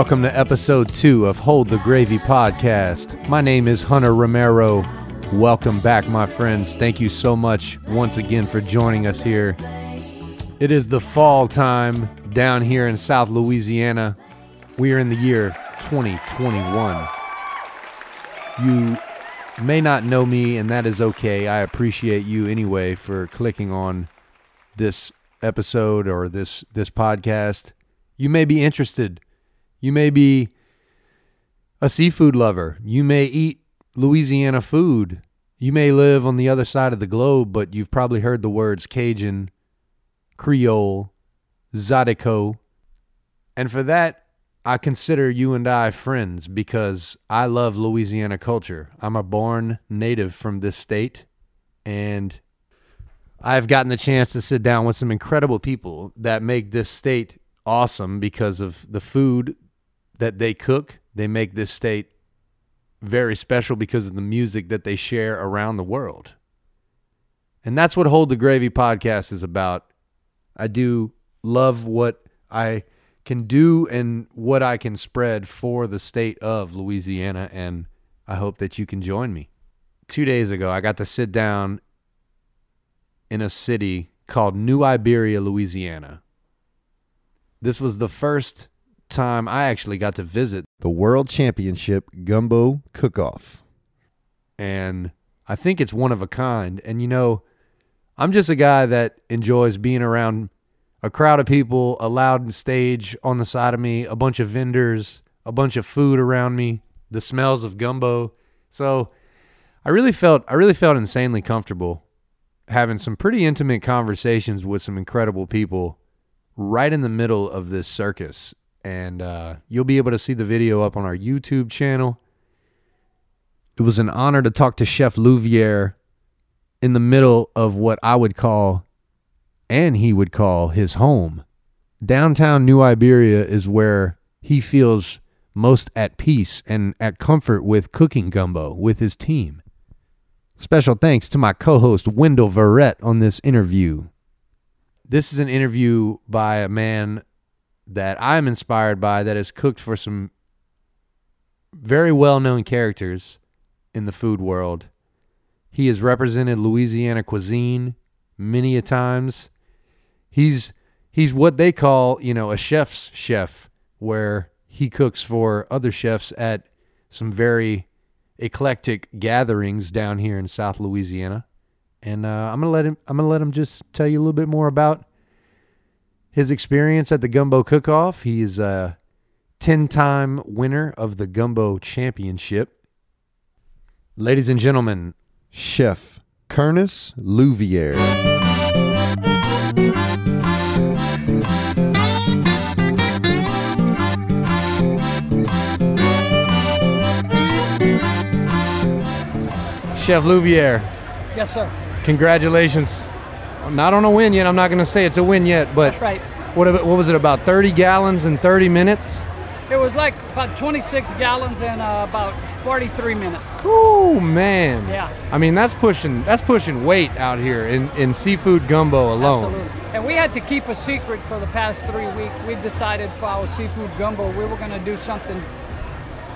Welcome to episode two of Hold the Gravy podcast. My name is Hunter Romero. Welcome back, my friends. Thank you so much once again for joining us here. It is the fall time down here in South Louisiana. We are in the year 2021. You may not know me, and that is okay. I appreciate you anyway for clicking on this episode or this this podcast. You may be interested. You may be a seafood lover. You may eat Louisiana food. You may live on the other side of the globe, but you've probably heard the words Cajun, Creole, Zydeco. And for that, I consider you and I friends because I love Louisiana culture. I'm a born native from this state, and I've gotten the chance to sit down with some incredible people that make this state awesome because of the food that they cook. They make this state very special because of the music that they share around the world. And that's what Hold the Gravy podcast is about. I do love what I can do and what I can spread for the state of Louisiana. And I hope that you can join me. Two days ago, I got to sit down in a city called New Iberia, Louisiana. This was the first time I actually got to visit the World Championship Gumbo Cook Off. And I think it's one of a kind. And you know, I'm just a guy that enjoys being around a crowd of people, a loud stage on the side of me, a bunch of vendors, a bunch of food around me, the smells of gumbo. So I really felt I really felt insanely comfortable having some pretty intimate conversations with some incredible people right in the middle of this circus. And uh, you'll be able to see the video up on our YouTube channel. It was an honor to talk to Chef Louviere in the middle of what I would call, and he would call, his home. Downtown New Iberia is where he feels most at peace and at comfort with cooking gumbo with his team. Special thanks to my co host, Wendell Verrett, on this interview. This is an interview by a man that I'm inspired by that has cooked for some very well known characters in the food world. He has represented Louisiana cuisine many a times. He's he's what they call, you know, a chef's chef, where he cooks for other chefs at some very eclectic gatherings down here in South Louisiana. And uh, I'm gonna let him. I'm gonna let him just tell you a little bit more about his experience at the Gumbo Cook-Off. He's a ten-time winner of the Gumbo Championship. Ladies and gentlemen, Chef Curtis Louviere. Chef Louviere, Yes, sir. congratulations. Not on a win yet. I'm not going to say it's a win yet, but That's right. what, what was it, about 30 gallons in 30 minutes? It was like about 26 gallons in uh, about 43 minutes. Oh man. Yeah. I mean, that's pushing that's pushing weight out here in, in seafood gumbo alone. Absolutely. And we had to keep a secret for the past three weeks. We decided for our seafood gumbo, we were going to do something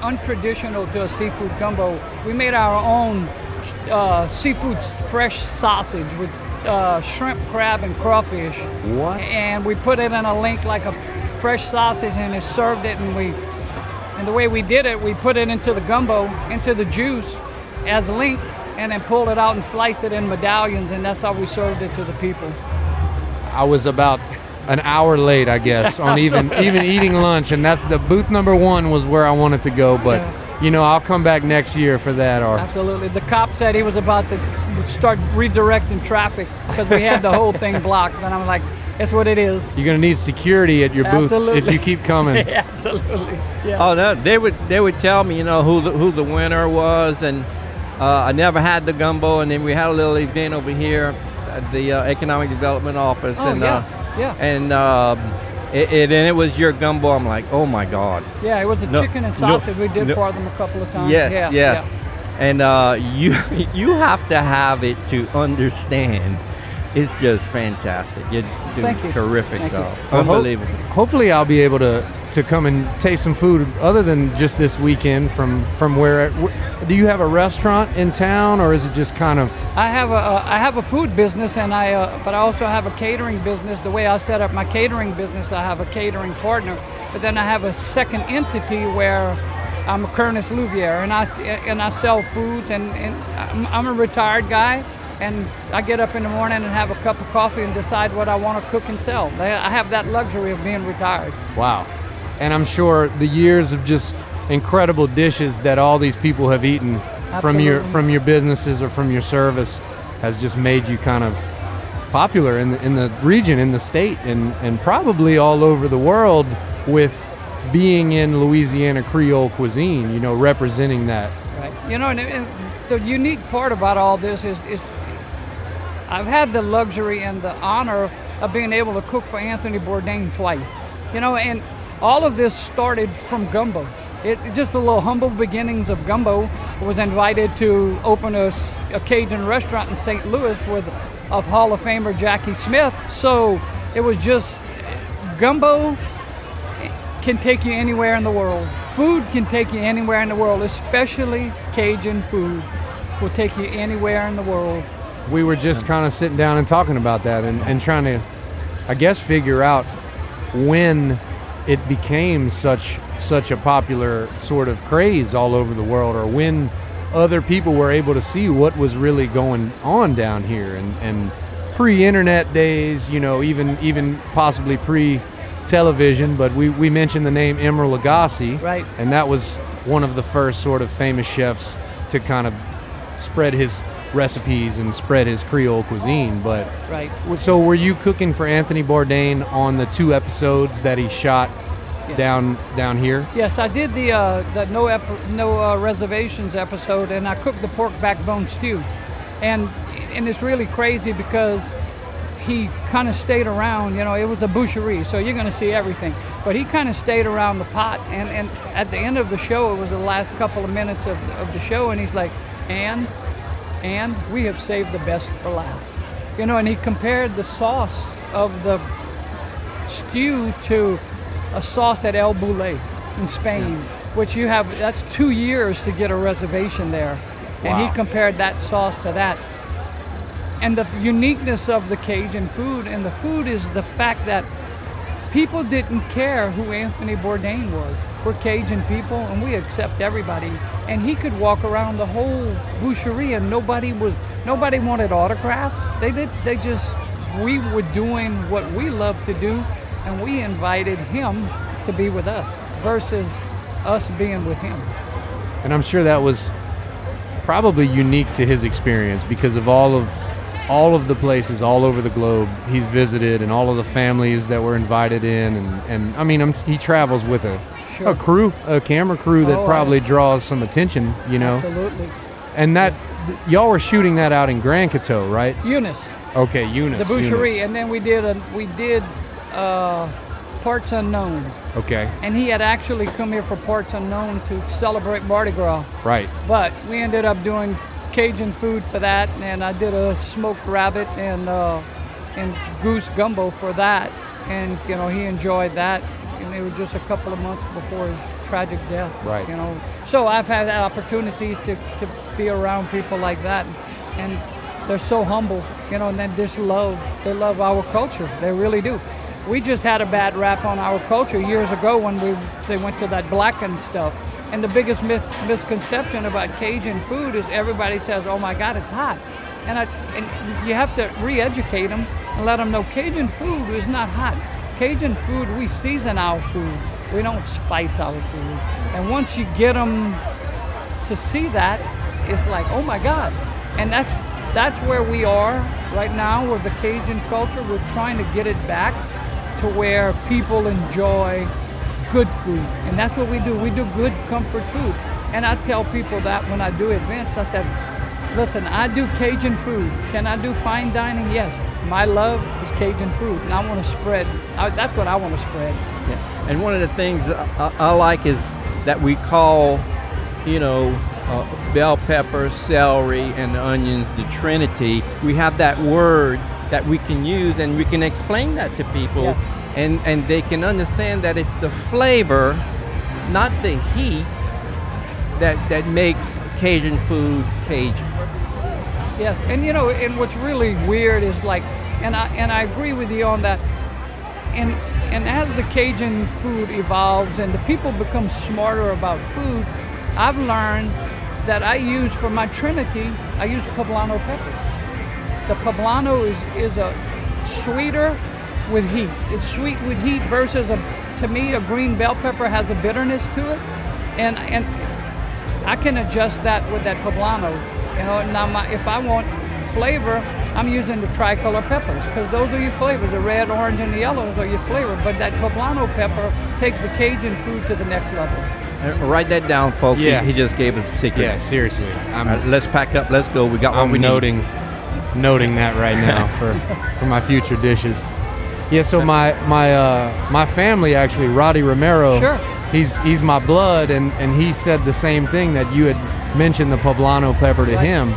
untraditional to a seafood gumbo. We made our own uh, seafood fresh sausage with uh, shrimp, crab, and crawfish. What? and we put it in a link like a fresh sausage and it served it and we and the way we did it we put it into the gumbo into the juice as links and then pulled it out and sliced it in medallions and that's how we served it to the people I was about an hour late, I guess, on even even eating lunch, and that's the booth number one was where I wanted to go. But you know, I'll come back next year for that. Or absolutely the cop said he was about to start redirecting traffic because we had the whole thing blocked and i'm like it's what it is you're gonna need security at your booth if you keep coming. yeah, absolutely yeah Oh no, they would they would tell me, you know, who the, who the winner was, and uh, I never had the gumbo, and then we had a little event over here at the uh, Economic Development Office, Oh, and yeah, uh, yeah. and um, it, it and it was your gumbo. I'm like, oh my god. yeah it was a No, chicken and no, sausage we did no. for them a couple of times Yes, yeah, yeah. Yes. And uh, you you have to have it to understand. It's just fantastic. You're doing Thank you. terrific Thank you. job. Well, ho- Unbelievable. hopefully, I'll be able to to come and taste some food other than just this weekend from from where wh- do you have a restaurant in town or is it just kind of I have a uh, I have a food business and I uh, but I also have a catering business. The way I set up my catering business, I have a catering partner, but then I have a second entity where I'm a Kernis Louviere and I and I sell food and, and I'm, I'm a retired guy and I get up in the morning and have a cup of coffee and decide what I want to cook and sell. I have that luxury of being retired. wow and i'm sure the years of just incredible dishes that all these people have eaten from your from your businesses or from your service has just made you kind of popular in the in the region in the state and and probably all over the world with being in Louisiana Creole cuisine you know representing that Right. You know, and, and the unique part about all this is, is I've had the luxury and the honor of being able to cook for Anthony Bourdain twice. You know, and all of this started from gumbo. It just the little humble beginnings of gumbo. Was invited to open a Cajun restaurant in St. Louis with of Hall of Famer Jackie Smith. So it was just gumbo can take you anywhere in the world. Food can take you anywhere in the world, especially Cajun food will take you anywhere in the world. we were just kind of sitting down and talking about that and, and trying to i guess figure out when it became such such a popular sort of craze all over the world or when other people were able to see what was really going on down here and, and pre-internet days you know even even possibly pre-television but we, we mentioned the name Emeril Lagasse Right. and that was one of the first sort of famous chefs to kind of spread his recipes and spread his Creole cuisine. But Right. so, were you cooking for Anthony Bourdain on the two episodes that he shot Yeah. down down here? Yes, I did the uh, the no ep- no uh, reservations episode, and I cooked the pork backbone stew, and and it's really crazy because he kind of stayed around. You know, it was a boucherie, so you're going to see everything. But he kind of stayed around the pot, and and at the end of the show, it was the last couple of minutes of of the show, and he's like, and and we have saved the best for last. You know, and he compared the sauce of the stew to a sauce at El Bulli in Spain, which you have, that's two years to get a reservation there. And he compared that sauce to that. And the uniqueness of the Cajun food, and the food is the fact that people didn't care who Anthony Bourdain was. We're Cajun people and we accept everybody. And he could walk around the whole boucherie and nobody was nobody wanted autographs. They did they just we were doing what we love to do and we invited him to be with us versus us being with him. And I'm sure that was probably unique to his experience because of all of all of the places all over the globe he's visited and all of the families that were invited in and, and I mean i he travels with a Sure. a crew a camera crew that Oh, I- probably draws some attention you know Absolutely. and that th- y'all were shooting that out in Grand Coteau right Eunice. okay Eunice The boucherie, Eunice. and then we did a we did uh, parts unknown, okay and he had actually come here for parts unknown to celebrate Mardi Gras. right But we ended up doing Cajun food for that, and I did a smoked rabbit and uh, and goose gumbo for that, and you know he enjoyed that. And it was just a couple of months before his tragic death. Right. You know, so I've had that opportunity to, to be around people like that, and they're so humble. You know, and then just love. They love our culture. They really do. We just had a bad rap on our culture years ago when we they went to that blackened stuff. And the biggest myth, misconception about Cajun food is everybody says, "Oh my God, it's hot," and I, and you have to re-educate them and let them know Cajun food is not hot. Cajun food, we season our food. We don't spice our food. And once you get them to see that, it's like, oh my God. And that's that's where we are right now with the Cajun culture. We're trying to get it back to where people enjoy good food. And that's what we do. We do good comfort food. And I tell people that when I do events, I said, listen, I do Cajun food. Can I do fine dining? Yes. My love is Cajun food. And I want to spread. I, that's what I want to spread. Yeah. And one of the things I, I like is that we call, you know, uh, bell pepper, celery, and onions the Trinity. We have that word that we can use and we can explain that to people. Yeah. And and they can understand that it's the flavor, not the heat, that that makes Cajun food Cajun. Yes, and you know, and what's really weird is like, and I and I agree with you on that. And and as the Cajun food evolves and the people become smarter about food, I've learned that I use for my Trinity, I use poblano peppers. The poblano is is a sweeter with heat. It's sweet with heat versus a to me a green bell pepper has a bitterness to it, and and I can adjust that with that poblano. You know, now my, if I want flavor, I'm using the tricolor peppers because those are your flavors. The red, orange, and the yellows are your flavor. But that poblano pepper takes the Cajun food to the next level. Uh, Write that down, folks. He- Yeah. He, just gave us a secret. Yeah, seriously. I'm, All right, let's pack up. Let's go. We got what I'm we need. noting noting that right now for for my future dishes. Yeah, so my my uh, my family actually, Roddy Romero. Sure. He's he's my blood, and and he said the same thing that you had mentioned the poblano pepper to Right. him,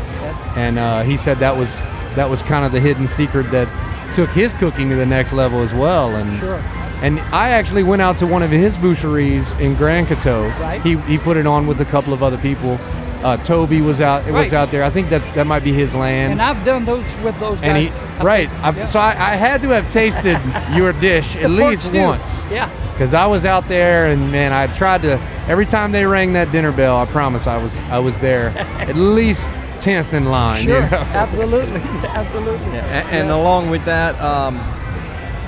and uh, he said that was that was kind of the hidden secret that took his cooking to the next level as well. And Sure. and I actually went out to one of his boucheries in Grand Coteau. Right. He he put it on with a couple of other people. Uh, Toby was out was Right. out there. I think that that might be his land. And I've done those with those guys. He, right. think- I've, yeah. So I, I had to have tasted your dish at least stew. once. Yeah. Because I was out there and man, I tried to. Every time they rang that dinner bell, I promise I was I was there at least tenth in line. you Sure. know? Absolutely. Absolutely. Yeah, a- and, Yeah. along with that, um,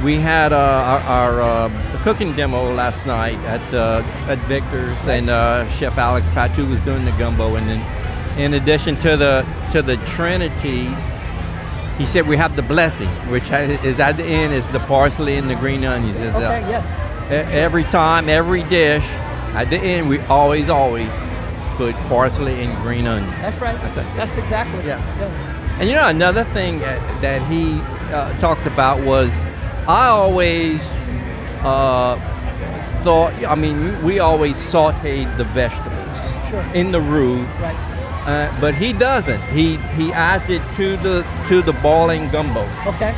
we had uh, our, our uh, cooking demo last night at uh, at Victor's, and uh, Chef Alex Patout was doing the gumbo, and then in addition to the to the Trinity, he said we have the blessing, which is at the end is the parsley and the green onions. Okay. Yes. e- Every time, every dish, at the end, we always always put parsley and green onions. That's right. That's exactly. Yeah. yes. And you know, another thing that he uh, talked about was I always uh, thought, I mean, we always sauteed the vegetables Sure. in the roux, Right. uh, but he doesn't. He he adds it to the to the boiling gumbo, Okay.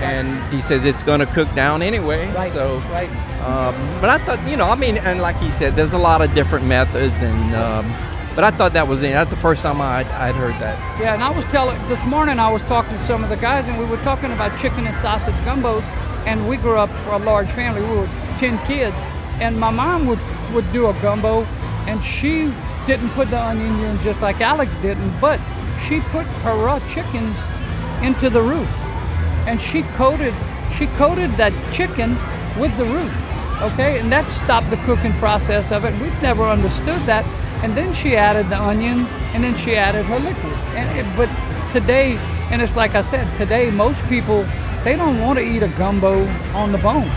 and he says it's going to cook down anyway. Right. So, Right. um, but I thought, you know, I mean, and like he said, there's a lot of different methods, and um, but I thought that was it. That's the first time I'd, I'd heard that. Yeah, and I was telling this morning I was talking to some of the guys and we were talking about chicken and sausage gumbo and we grew up for a large family. We were ten kids and my mom would, would do a gumbo and she didn't put the onion in just like Alex didn't, but she put her raw chickens into the roux. And she coated she coated that chicken with the roux. Okay, and that stopped the cooking process of it. We've never understood that. And then she added the onions, and then she added her liquid. And it, but today, and it's like I said, today most people they don't want to eat a gumbo on the bone.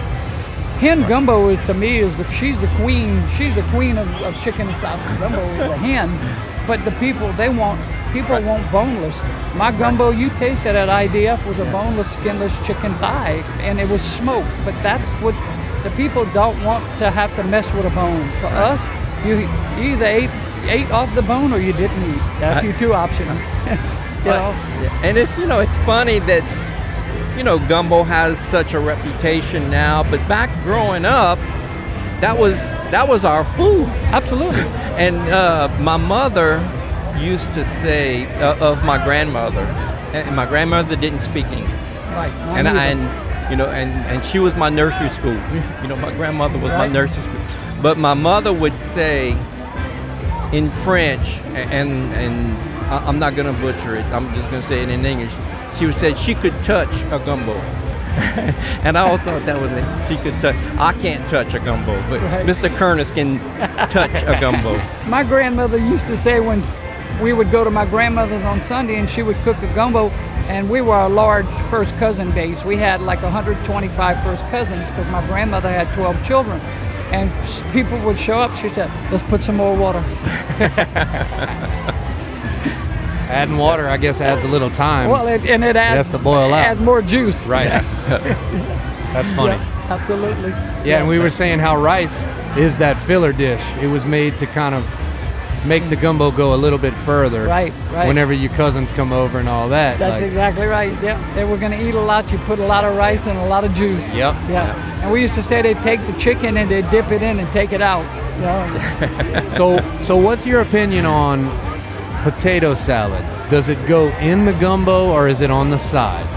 Hen gumbo is to me is the she's the queen. She's the queen of, of chicken and sausage gumbo is a hen. But the people they want people want boneless. My gumbo you tasted at IDF was a boneless, skinless chicken thigh, and it was smoked. But that's what the people don't want to have to mess with a bone. For us, you, you either ate ate off the bone or you didn't eat. That's your two options. you know. And it's you know it's funny that you know gumbo has such a reputation now, but back growing up, that was that was our food. Absolutely. And uh, my mother used to say uh, of my grandmother, and my grandmother didn't speak English, Right. and I, and you know and and she was my nursery school. You know my grandmother was my nursery school, but my mother would say in French, and and I'm not gonna butcher it. I'm just gonna say it in English. She said she could touch a gumbo, and I always thought that was it. She could touch. I can't touch a gumbo, but Right. Mr. Kernis can touch a gumbo. My grandmother used to say when we would go to my grandmother's on Sunday and she would cook a gumbo, and we were a large first cousin base. We had like 125 first cousins because my grandmother had 12 children. And people would show up. She said, "Let's put some more water." Adding water, I guess, adds a little time. Well, it, and it adds has to boil up. add more juice. right. That's funny. Yeah, absolutely. Yeah, and we were saying how rice is that filler dish. It was made to kind of make the gumbo go a little bit further. Right, right. Whenever your cousins come over and all that. That's like- exactly right. Yeah, they were going to eat a lot. You put a lot of rice and a lot of juice. Yep. Yeah. And we used to say they'd take the chicken and they'd dip it in and take it out. You know? So, so what's your opinion on potato salad? Does it go in the gumbo or is it on the side?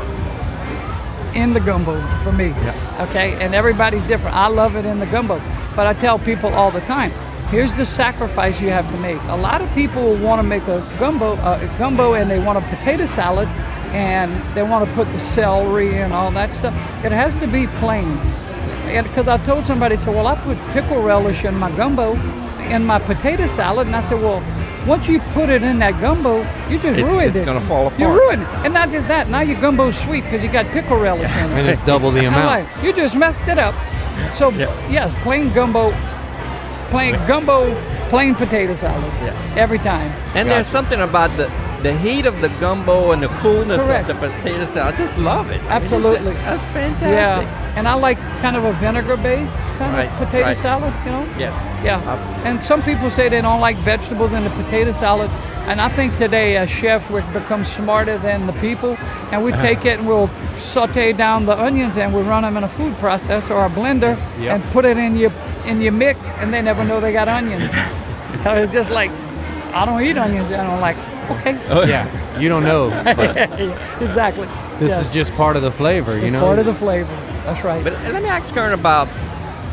in the gumbo for me. Okay, and everybody's different. I love it in the gumbo, but I tell people all the time. Here's the sacrifice you have to make. A lot of people will want to make a gumbo, uh, a gumbo, and they want a potato salad, and they want to put the celery and all that stuff. It has to be plain. And because I told somebody, so well, I put pickle relish in my gumbo, in my potato salad, and I said, well, once you put it in that gumbo, you just It's- ruined it's it. gonna fall apart. You apart. ruined it, and not just that. Now your gumbo's sweet because you got pickle relish in it. And it's double the amount. like, you just messed it up. So Yeah. yes, plain gumbo, plain gumbo, plain potato salad. Yeah. Every time. And there's something about the the heat of the gumbo and the coolness Correct. of the potato salad. I just love it. I mean, it's- Absolutely. that's fantastic. Yeah. And I like kind of a vinegar based kind Right, of potato right. salad, you know? Yeah. Yeah. Uh, And some people say they don't like vegetables in the potato salad. And I think today as chefs we've become smarter than the people. And we take it and we'll saute down the onions and we run them in a food processor or a blender Yep. and put it in your in your mix and they never know they got onions. so it's just like I don't eat onions. and I don't like okay. Oh, Yeah, you don't know. But exactly. this Yeah. is just part of the flavor, you know. part of the flavor. That's right. But let me ask Kern about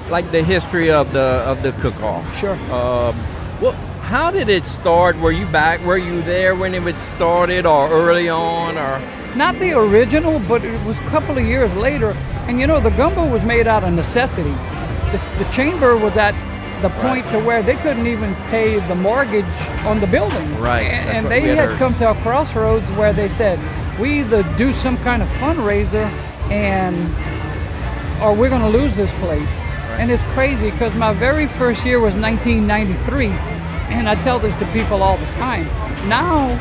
like the history of the of the cook-off. Sure. Um, well, how did it start? Were you back? Were you there when it was started, or early on, or? Not the original, but it was a couple of years later. And you know, the gumbo was made out of necessity. The, the chamber was at the point to where they couldn't even pay the mortgage on the building. Right, And, and they had had heard. come to a crossroads where they said, we either do some kind of fundraiser and or we're going to lose this place. And it's crazy because my very first year was 1993, and I tell this to people all the time. Now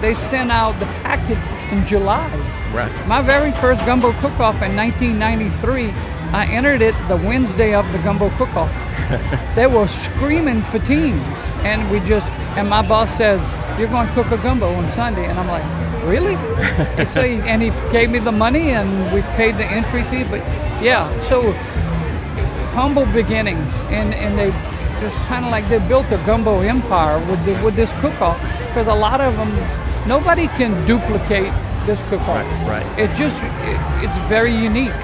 they send out the packets in July. Right. My very first gumbo cook-off in 1993, I entered it the Wednesday of the gumbo cook-off. they were screaming for teams, and we just and my boss says, "You're going to cook a gumbo on Sunday," and I'm like, "Really?" so he, and he gave me the money, and we paid the entry fee. But yeah, so humble beginnings, and and they just kind of like they built a gumbo empire with the, with this cook-off because a lot of them nobody can duplicate this cook-off. Right, right. It just it, it's very unique.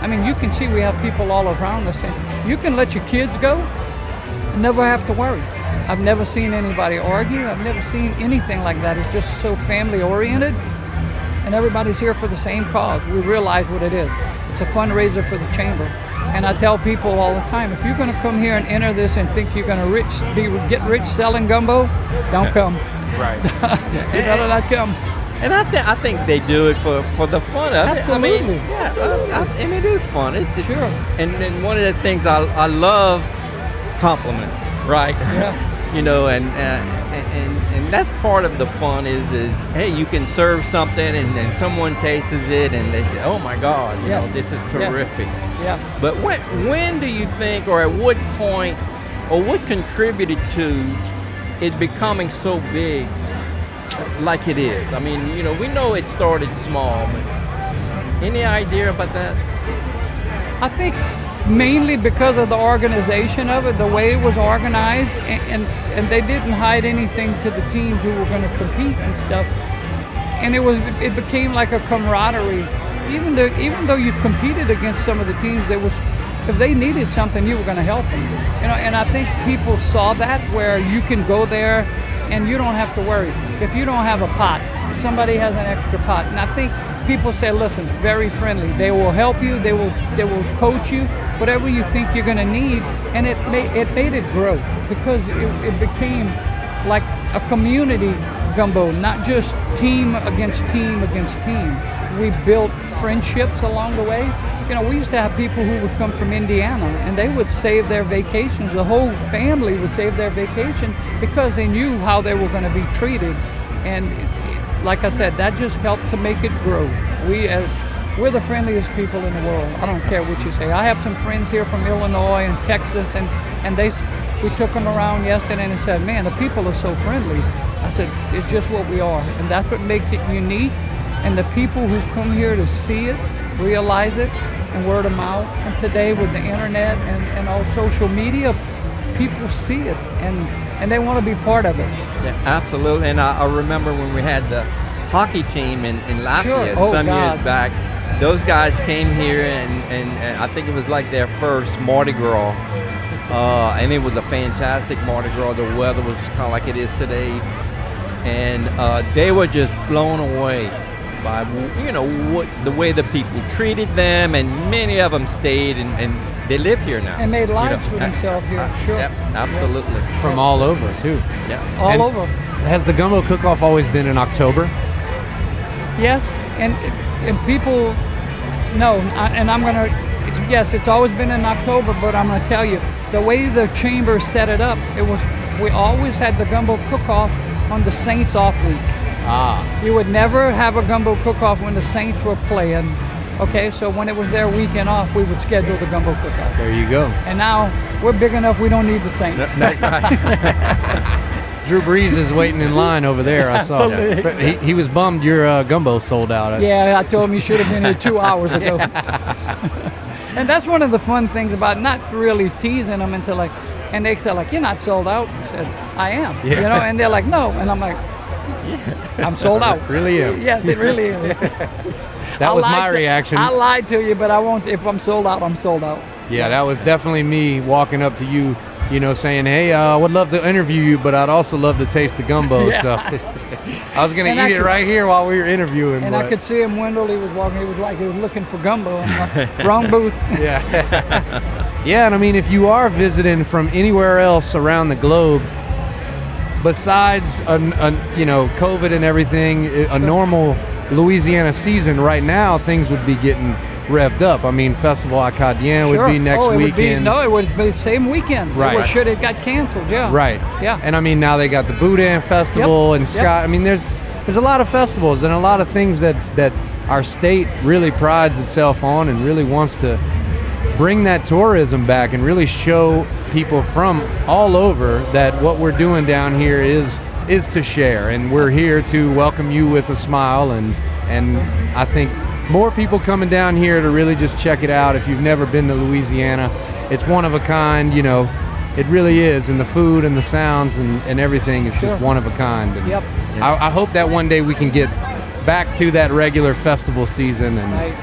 I mean, you can see we have people all around us, and you can let your kids go and never have to worry. I've never seen anybody argue. I've never seen anything like that. It's just so family oriented, and everybody's here for the same cause. We realize what it is. It's a fundraiser for the chamber. And I tell people all the time, if you're going to come here and enter this and think you're going to rich be get rich selling gumbo, don't come. Right. You better not come. And I think I think they do it for, for the fun of it. I mean, yeah, I, I, and it is fun. It, it- Sure. And and one of the things I, I love compliments, right? Yeah. you know, and, uh, and and that's part of the fun is is hey, you can serve something and then someone tastes it and they say, oh my God, you Yeah. know, this is Yeah. terrific. Yeah. But when when do you think, or at what point, or what contributed to it becoming so big, like it is? I mean, you know, we know it started small, but any idea about that? I think mainly because of the organization of it, the way it was organized, and, and, and they didn't hide anything to the teams who were going to compete and stuff. And it was it became like a camaraderie. Even though even though you competed against some of the teams, there was if they needed something, you were going to help them. You know, and I think people saw that where you can go there and you don't have to worry if you don't have a pot. Somebody has an extra pot, and I think people say, listen, very friendly. They will help you. They will they will coach you, whatever you think you're going to need, and it made it made it grow because it, it became like a community gumbo, not just team against team against team. We built friendships along the way. You know, we used to have people who would come from Indiana and they would save their vacations. The whole family would save their vacation because they knew how they were going to be treated. And like I said, that just helped to make it grow. We, as we're the friendliest people in the world. I don't care what you say. I have some friends here from Illinois and Texas, and and they we took them around yesterday and said, man, the people are so friendly. I said, it's just what we are, and that's what makes it unique. And the people who come here to see it, realize it, and word of mouth. And today with the internet and, and all social media, people see it and and they want to be part of it. Yeah, absolutely. And I, I remember when we had the hockey team in, in Lafayette Oh, some God. years back. Those guys came here, and, and, and I think it was like their first Mardi Gras. Uh, and it was a fantastic Mardi Gras. The weather was kind of like it is today. And uh, they were just blown away by, you know, what the way the people treated them. And many of them stayed, and, and they live here now. And made you lives know. for themselves here, Uh, sure. Yep, absolutely. From all over too. Yeah. All And- over. Has the gumbo cook-off always been in October? Yes, and and people, no, I- and I'm gonna. Yes, it's always been in October, but I'm gonna tell you the way the chamber set it up. It was we always had the gumbo cook-off on the Saints off week. Ah, You would never have a gumbo cook-off when the Saints were playing. Okay, so when it was their weekend off, we would schedule the gumbo cook-off. there you go. And now we're big enough we don't need the Saints. Drew Brees is waiting in line over there. I saw. Absolutely. But he, he was bummed your uh, gumbo sold out. Yeah, I told him you should have been here two hours ago. and that's one of the fun things about not really teasing them until like, and they said like, "You're not sold out." I said, "I am." You know, and they're like, "No," and I'm like, "I'm sold out." Really am. Yes, it really is. That I was my to- reaction. I lied to you, but I won't. If I'm sold out, I'm sold out. Yeah, that was definitely me walking up to you, you know, saying, "Hey, uh, I would love to interview you, but I'd also love to taste the gumbo." Yeah. So I was gonna And eat I it could- right here while we were interviewing. And but, I could see him Wendell. He was walking. He was like he was looking for gumbo. Like, Wrong booth. Yeah. yeah, and I mean, if you are visiting from anywhere else around the globe, besides a, a you know COVID and everything, a normal Louisiana season right now, things would be getting revved up. I mean, Festival Acadien Sure. would be next oh, would be- weekend. no, it would be the same weekend. Right. It should have got canceled. Yeah. Right. Yeah. And I mean, now they got the Boudin Festival and Yep. Scott. I mean, there's there's a lot of festivals and a lot of things that that our state really prides itself on and really wants to bring that tourism back and really show people from all over that what we're doing down here is is to share and we're here to welcome you with a smile and and I think more people coming down here to really just check it out if you've never been to Louisiana it's one of a kind you know it really is and the food and the sounds and, and everything is Sure. just one of a kind and Yep. I, I hope that one day we can get back to that regular festival season and Right.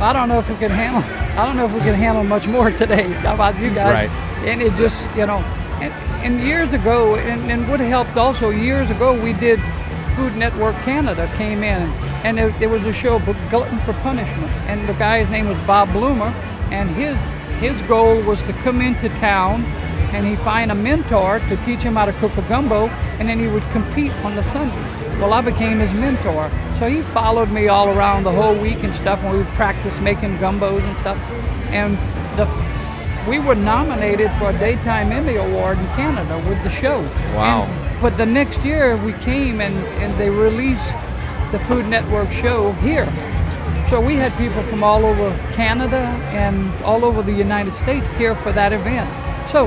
I don't know if we can handle. I don't know if we can handle much more today. How about you guys? Right. And it just, you know, and, and years ago, and, and what helped also years ago, we did Food Network Canada came in, and there, there was a show, Glutton for Punishment, and the guy's name was Bob Blumer, and his his goal was to come into town, and he find a mentor to teach him how to cook a gumbo, and then he would compete on the Sunday. Well, I became his mentor. So he followed me all around the whole week and stuff when we would practice making gumbos and stuff. And the we were nominated for a Daytime Emmy Award in Canada with the show. Wow. And- but the next year we came and, and they released the Food Network show here. So we had people from all over Canada and all over the United States here for that event. So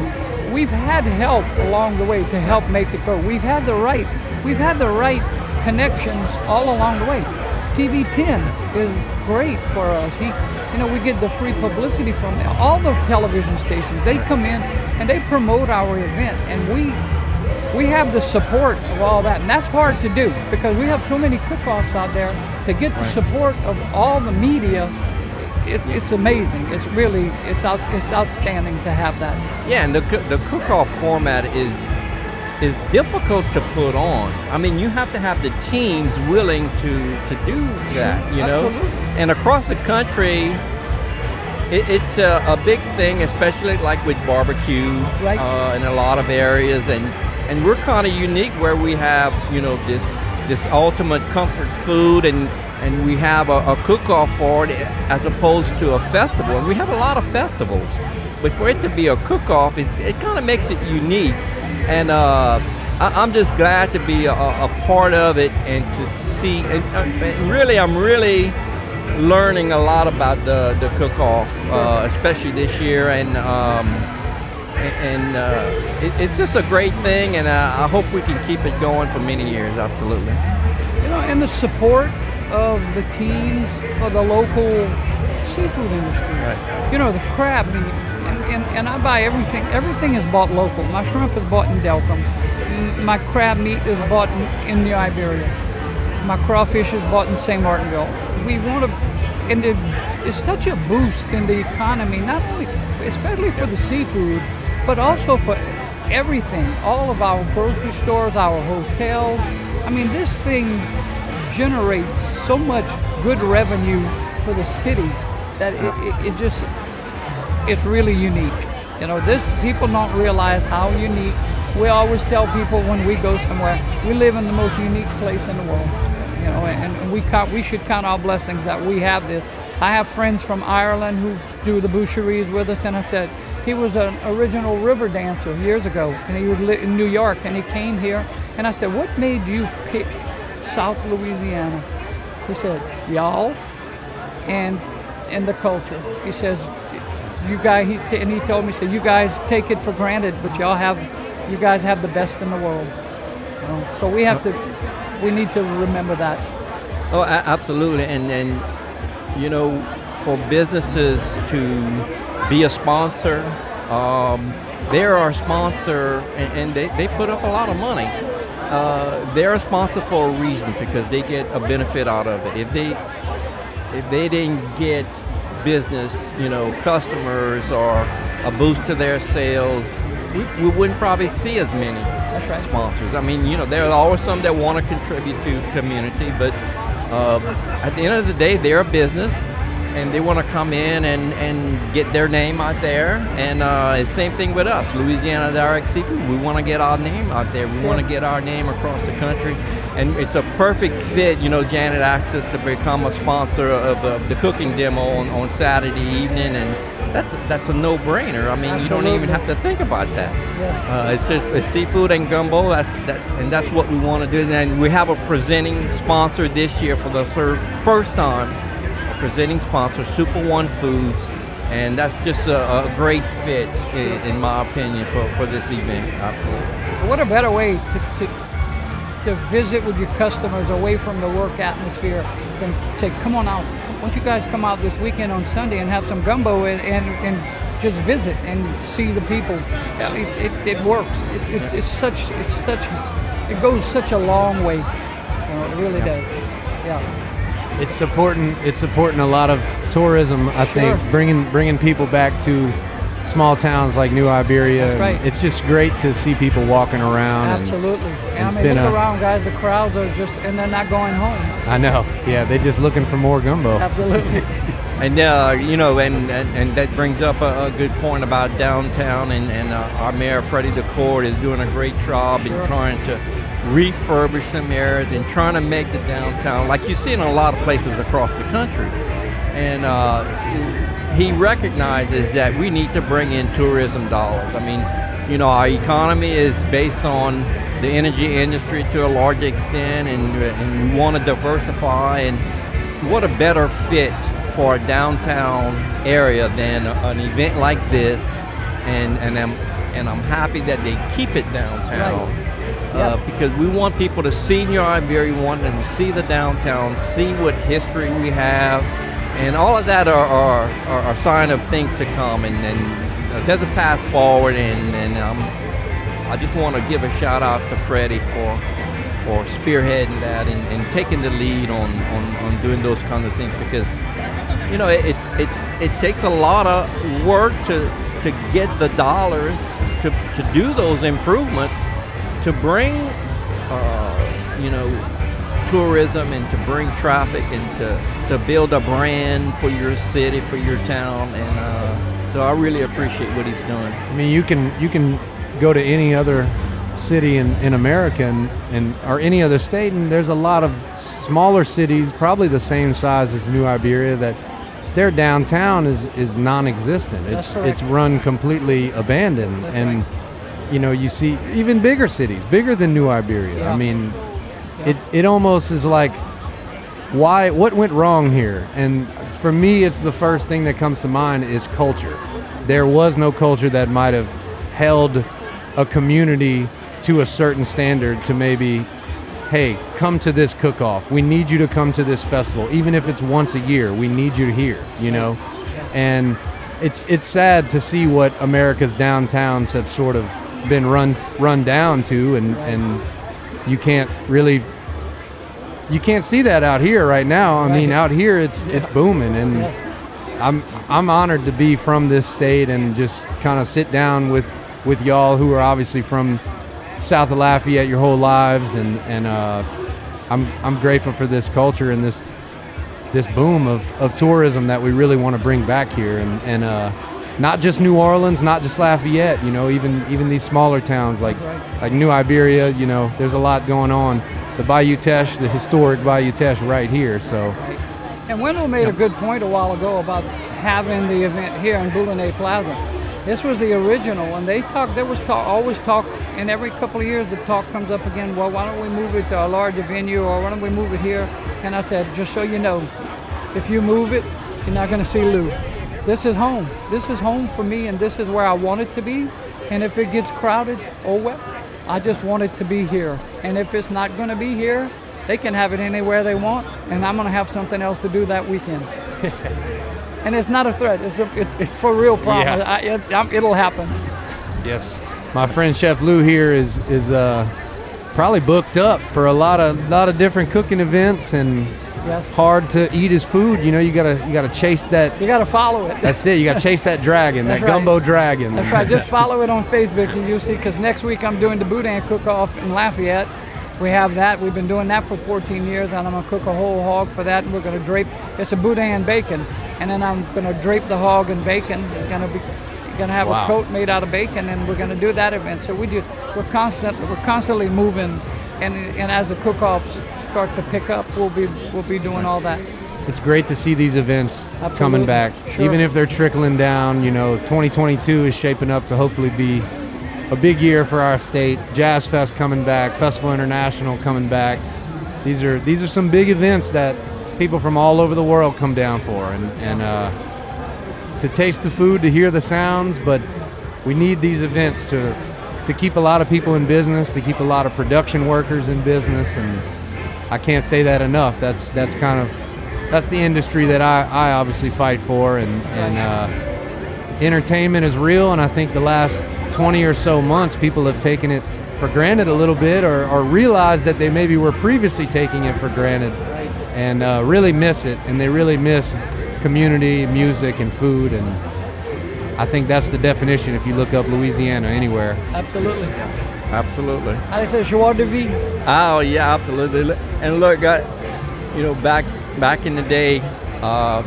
we've had help along the way to help make it go. We've had the right, we've had the right connections all along the way. TV 10 is great for us. He, you know, we get the free publicity from all the television stations. They come in and they promote our event, and we we have the support of all that, and that's hard to do because we have so many cook-offs out there. To get the support of all the media, it, it's amazing. It's really it's out it's outstanding to have that. Yeah, and the the cook-off format is is difficult to put on. I mean, you have to have the teams willing to to do that, you know. absolutely. And across the country, it, it's a, a big thing, especially like with barbecue Right. uh, in a lot of areas, and and we're kind of unique where we have you know this this ultimate comfort food and. And we have a, a cook-off for it as opposed to a festival. And we have a lot of festivals, but for it to be a cook-off, it kind of makes it unique. And uh, I, I'm just glad to be a, a part of it and to see. And, uh, and really, I'm really learning a lot about the the cook-off, uh, especially this year, and um, and uh, it, it's just a great thing, and uh, I hope we can keep it going for many years. Absolutely. You know, and the support of the teams for the local seafood industry. Right. You know, the crab meat, and, and, and I buy everything. Everything is bought local. My shrimp is bought in Delcambre. M- My crab meat is bought in, in New Iberia. My crawfish is bought in St. Martinville. We want to, and it, it's such a boost in the economy, not only, especially for the seafood, but also for everything. All of our grocery stores, our hotels. I mean, this thing generates so much good revenue for the city that it, it, it just it's really unique. You know, this people don't realize how unique. We always tell people when we go somewhere, we live in the most unique place in the world. You know, and, and we count, we should count our blessings that we have this. I have friends from Ireland who do the boucheries with us, and I said he was an original river dancer years ago, and he was in New York, and he came here, and I said, "What made you pick South Louisiana?" He said, "Y'all." and and the culture. He says, "You guys," he, and he told me, "said You guys take it for granted, but y'all have, you guys have the best in the world." So we have to, we need to remember that. Oh, absolutely, and and you know, for businesses to be a sponsor, um, they're our sponsor, and, and they, they put up a lot of money. Uh, they're a sponsor for a reason because they get a benefit out of it. If they if they didn't get business, you know, customers or a boost to their sales, we, we wouldn't probably see as many That's right. sponsors. I mean, you know, there are always some that want to contribute to community, but um, at the end of the day, they're a business and they want to come in and, and get their name out there. And uh, same thing with us, Louisiana Direct Seafood. We want to get our name out there. We want to get our name across the country. And it's a perfect fit, you know, Janet Access to become a sponsor of uh, the cooking demo on, on Saturday evening. And that's a, that's a no-brainer. I mean, you don't even have to think about that. Yeah. Uh, it's just it's seafood and gumbo. That's that, and that's what we want to do. And we have a presenting sponsor this year for the first time. Presenting sponsor, Super One Foods, and that's just a, a great fit, in, in my opinion, for, for this event. Absolutely. What a better way to, to to visit with your customers away from the work atmosphere than say, "Come on out. Why don't you guys come out this weekend on Sunday and have some gumbo and and, and just visit and see the people." It, it, it works. It, it's, it's such it's such it goes such a long way. You know, it really does. Yeah. It's supporting it's supporting a lot of tourism. I think Sure. bringing bringing people back to small towns like New Iberia. That's right. It's just great to see people walking around. and- Absolutely. And, it's I mean, been look a- around, guys. The crowds are just, and they're not going home. I know. Yeah, they're just looking for more gumbo. Absolutely. And uh, you know, and, and, and that brings up a, a good point about downtown, and, and uh, our mayor Freddie DeCourt is doing a great job Sure. in trying to refurbish some areas and trying to make the downtown like you see in a lot of places across the country. And uh, he recognizes that we need to bring in tourism dollars. I mean, you know, our economy is based on the energy industry to a large extent, and, and we want to diversify. And what a better fit for a downtown area than an event like this. And and I'm and I'm happy that they keep it downtown. Uh, because we want people to see New Iberia, we want them to see the downtown, see what history we have, and all of that are, are, are, are sign of things to come. And, and uh, there's a path forward, and, and um, I just want to give a shout out to Freddie for for spearheading that and, and taking the lead on, on, on doing those kinds of things because you know it, it, it takes a lot of work to to get the dollars to, to do those improvements to bring uh, you know tourism and to bring traffic and to, to build a brand for your city for your town and uh, so I really appreciate what he's doing. I mean, you can you can go to any other city in, in America and, and or any other state, and there's a lot of smaller cities, probably the same size as New Iberia, that their downtown is, is non-existent. That's It's correct. it's run completely abandoned, That's and you know you see even bigger cities, bigger than New Iberia. Yeah. I mean, Yeah. it it almost is like why what went wrong here and for me it's the first thing that comes to mind is culture there was no culture that might have held a community to a certain standard to maybe hey come to this cook off we need you to come to this festival even if it's once a year we need you here you know and it's it's sad to see what america's downtowns have sort of been run run down to and and you can't really you can't see that out here right now. I mean, out here it's it's booming, and Yes. I'm I'm honored to be from this state and just kind of sit down with with y'all who are obviously from south of Lafayette your whole lives, and and uh, I'm I'm grateful for this culture and this this boom of, of tourism that we really want to bring back here, and and uh, not just New Orleans, not just Lafayette, you know, even even these smaller towns like Right. like New Iberia, you know, there's a lot going on. The Bayou Teche, the historic Bayou Teche, right here. So And Wendell made a good point a while ago about having the event here in Bouligny Plaza. This was the original, and they talk. There was talk, always talk, and every couple of years the talk comes up again. Well, why don't we move it to a larger venue, or why don't we move it here? And I said, just so you know, if you move it, you're not going to see Lou. This is home. This is home for me, and this is where I want it to be. And if it gets crowded, oh well. I just want it to be here. And if it's not going to be here, they can have it anywhere they want, and I'm going to have something else to do that weekend. and it's not a threat. It's a, it's, it's for real promise. Yeah. I, it, it'll happen. yes, my friend Chef Lou here is is uh, probably booked up for a lot of lot of different cooking events and Yes. hard to eat his food. You know, you gotta you gotta chase that. You got to follow it. That's it. You gotta chase that dragon, that right. gumbo dragon. That's right. Just follow it on Facebook and you'll see. Because next week I'm doing the Boudin cook-off in Lafayette. We have that. We've been doing that for 14 years, and I'm gonna cook a whole hog for that. And we're gonna drape. It's a Boudin bacon, and then I'm gonna drape the hog in bacon. It's gonna be gonna have Wow. a coat made out of bacon, and we're gonna do that event. So we do. We're constant. We're constantly moving, and and as the cook-offs start to pick up, we'll be we'll be doing all that. it's great to see these events Absolutely. coming back, Sure. even if they're trickling down. You know, 2022 is shaping up to hopefully be a big year for our state. Jazz Fest coming back, Festival International coming back. These are these are some big events that people from all over the world come down for, and and uh, to taste the food, to hear the sounds. But we need these events to to keep a lot of people in business, to keep a lot of production workers in business, and I can't say that enough. That's that's kind of that's the industry that I, I obviously fight for, and and uh, entertainment is real. And I think the last 20 or so months, people have taken it for granted a little bit, or, or realized that they maybe were previously taking it for granted, and uh, really miss it. And they really miss community, music, and food. And I think that's the definition if you look up Louisiana anywhere. Absolutely. Absolutely. I say joie de vie. Oh yeah, absolutely. And look, I, you know, back back in the day, uh,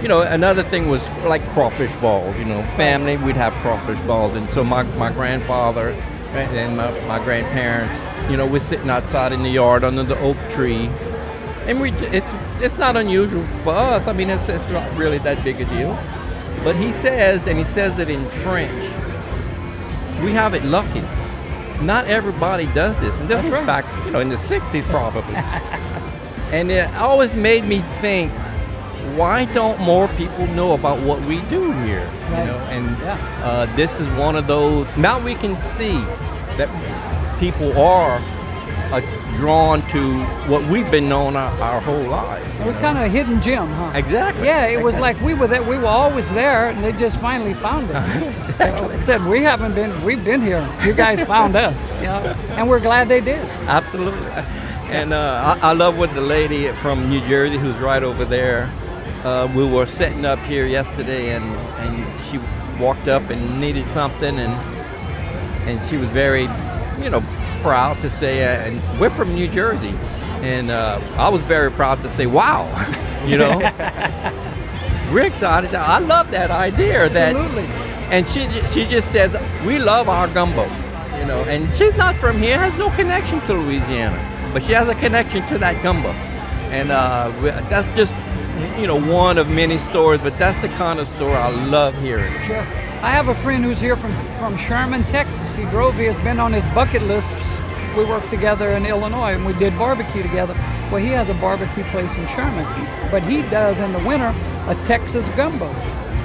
you know, another thing was like crawfish balls. You know, family we'd have crawfish balls, and so my, my grandfather and my, my grandparents, you know, we're sitting outside in the yard under the oak tree, and we it's it's not unusual for us. I mean, it's it's not really that big a deal. But he says, and he says it in French. We have it lucky. Not everybody does this, and this That's was right. back, you know, in the '60s probably. and it always made me think, why don't more people know about what we do here? Right. You know, and Yeah. uh, this is one of those. Now we can see that people are uh, drawn to what we've been known our, our whole lives. We're know. kind of a hidden gem, huh? Exactly. Yeah, it was like we were there. We were always there, and they just finally found us. I said we haven't been. We've been here. You guys found us. You know, and we're glad they did. Absolutely. And uh, I, I love what the lady from New Jersey, who's right over there, uh, we were setting up here yesterday, and, and she walked up and needed something, and and she was very, you know, proud to say, uh, and we're from New Jersey, and uh, I was very proud to say, wow, you know, we're excited. I love that idea. That Absolutely. and she she just says we love our gumbo, you know. And she's not from here, has no connection to Louisiana, but she has a connection to that gumbo, and uh, that's just you know one of many stories. But that's the kind of story I love hearing. Sure. I have a friend who's here from from Sherman, Texas. He drove here. It's been on his bucket lists. We worked together in Illinois, and we did barbecue together. Well, he has a barbecue place in Sherman, but he does in the winter a Texas gumbo.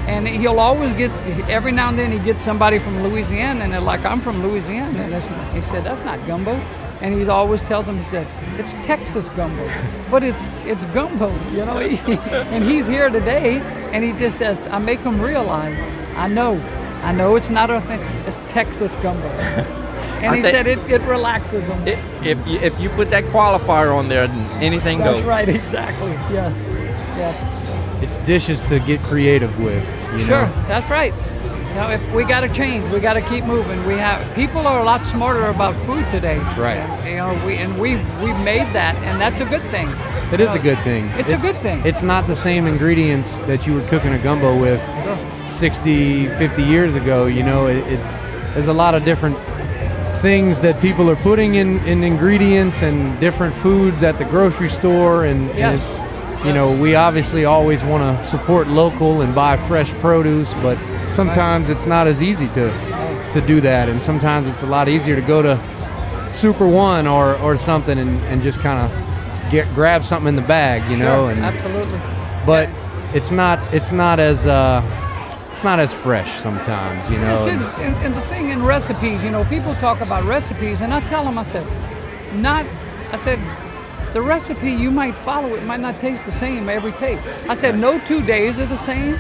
And he'll always get, every now and then he gets somebody from Louisiana, and they're like, I'm from Louisiana. And he said, that's not gumbo. And he always tells them, he said, it's Texas gumbo, but it's it's gumbo, you know. and he's here today, and he just says, I make him realize, I know, I know it's not a thing, it's Texas gumbo. And he think- said it, it relaxes them. It, if you if you put that qualifier on there, then anything That's goes. right, exactly. Yes, yes. It's dishes to get creative with. You Sure, know? that's right. Now, if we got to change, we got to keep moving. We have people are a lot smarter about food today. Right. And, you know, we and we've we've made that, and that's a good thing. It is a good thing. It's a good thing. It's not the same ingredients that you were cooking a gumbo with Sure. 60, 50 years ago. You know, it, it's there's a lot of different things that people are putting in, in ingredients and different foods at the grocery store, and, and it's you know we obviously always want to support local and buy fresh produce, but sometimes it's not as easy to to do that, and sometimes it's a lot easier to go to Super One or or something and, and just kind of get grab something in the bag, you know, Sure, and absolutely. but it's not it's not as uh it's not as fresh sometimes, you know. And- and, and, the thing in recipes, you know, people talk about recipes, and I tell them, I said, not, I said, the recipe you might follow, it might not taste the same every take. I said, no two days are the same,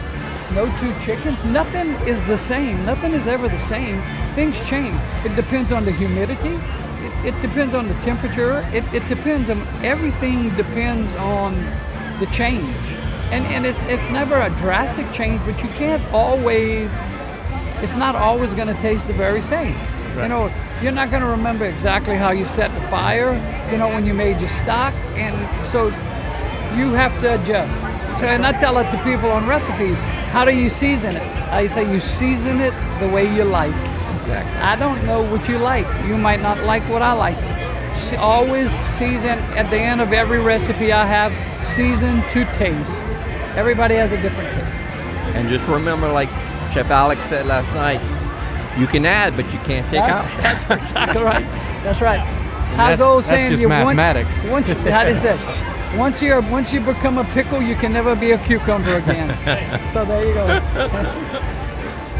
no two chickens, nothing is the same, nothing is ever the same. Things change. It depends on the humidity. It, it depends on the temperature. It, it depends on everything depends on the change. And, and it's, it's never a drastic change, but you can't always it's not always going to taste the very same. You know, you're not going to remember exactly how you set the fire, you know, when you made your stock, and so you have to adjust. So, and I tell it to people on recipes, how do you season it? I say you season it the way you like. Exactly. I don't know what you like. You might not like what I like. Always season at the end of every recipe I have, season to taste. Everybody has a different taste. And just remember, like Chef Alex said last night, you can add, but you can't take That's, out. that's exactly right. That's right. How's that's- old that's saying? just you mathematics. Once, how does that? Once you're once you become a pickle, you can never be a cucumber again. so there you go.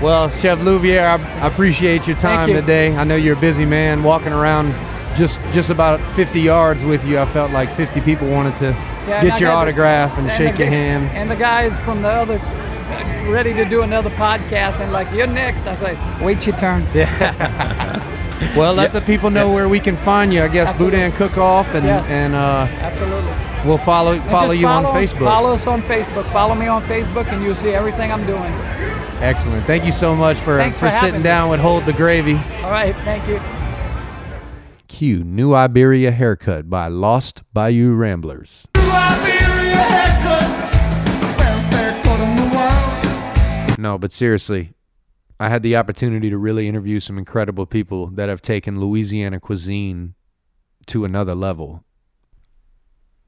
Well, Chef Louviere, I, I appreciate your time you. today. I know you're a busy man. Walking around just just about 50 yards with you, I felt like 50 people wanted to Yeah, get your got the- autograph and, and shake the your hand. And the guys from the other ready to do another podcast and like you're next. I say, wait your turn. Yeah. Well, let the people know where we can find you. I guess Absolutely. Boudin Cook Off, and Yes. and uh, Absolutely. we'll follow And follow just you on follow- Facebook. Follow us on Facebook. Follow me on Facebook, and you'll see everything I'm doing. Excellent. Thank you so much for Thanks for, for having sitting me. down with Hold the Gravy. All right. Thank you. Q New Iberia Haircut by Lost Bayou Ramblers. No, but seriously, I had the opportunity to really interview some incredible people that have taken Louisiana cuisine to another level.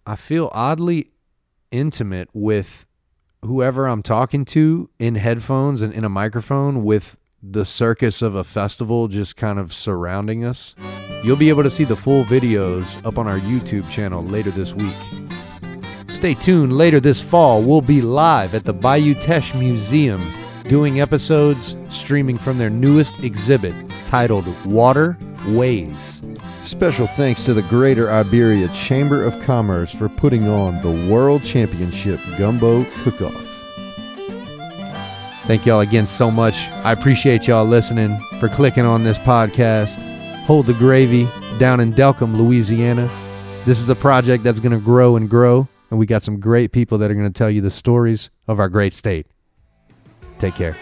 I feel oddly intimate with whoever I'm talking to in headphones and in a microphone with the circus of a festival just kind of surrounding us. You'll be able to see the full videos up on our YouTube channel later this week. Stay tuned later this fall. We'll be live at the Bayou Teche Museum doing episodes streaming from their newest exhibit titled Water Ways. Special thanks to the Greater Iberia Chamber of Commerce for putting on the World Championship Gumbo Cook-Off. Thank y'all again so much. I appreciate y'all listening for clicking on this podcast. Hold the gravy down in Delcambre, Louisiana. This is a project that's going to grow and grow, and we got some great people that are going to tell you the stories of our great state. Take care.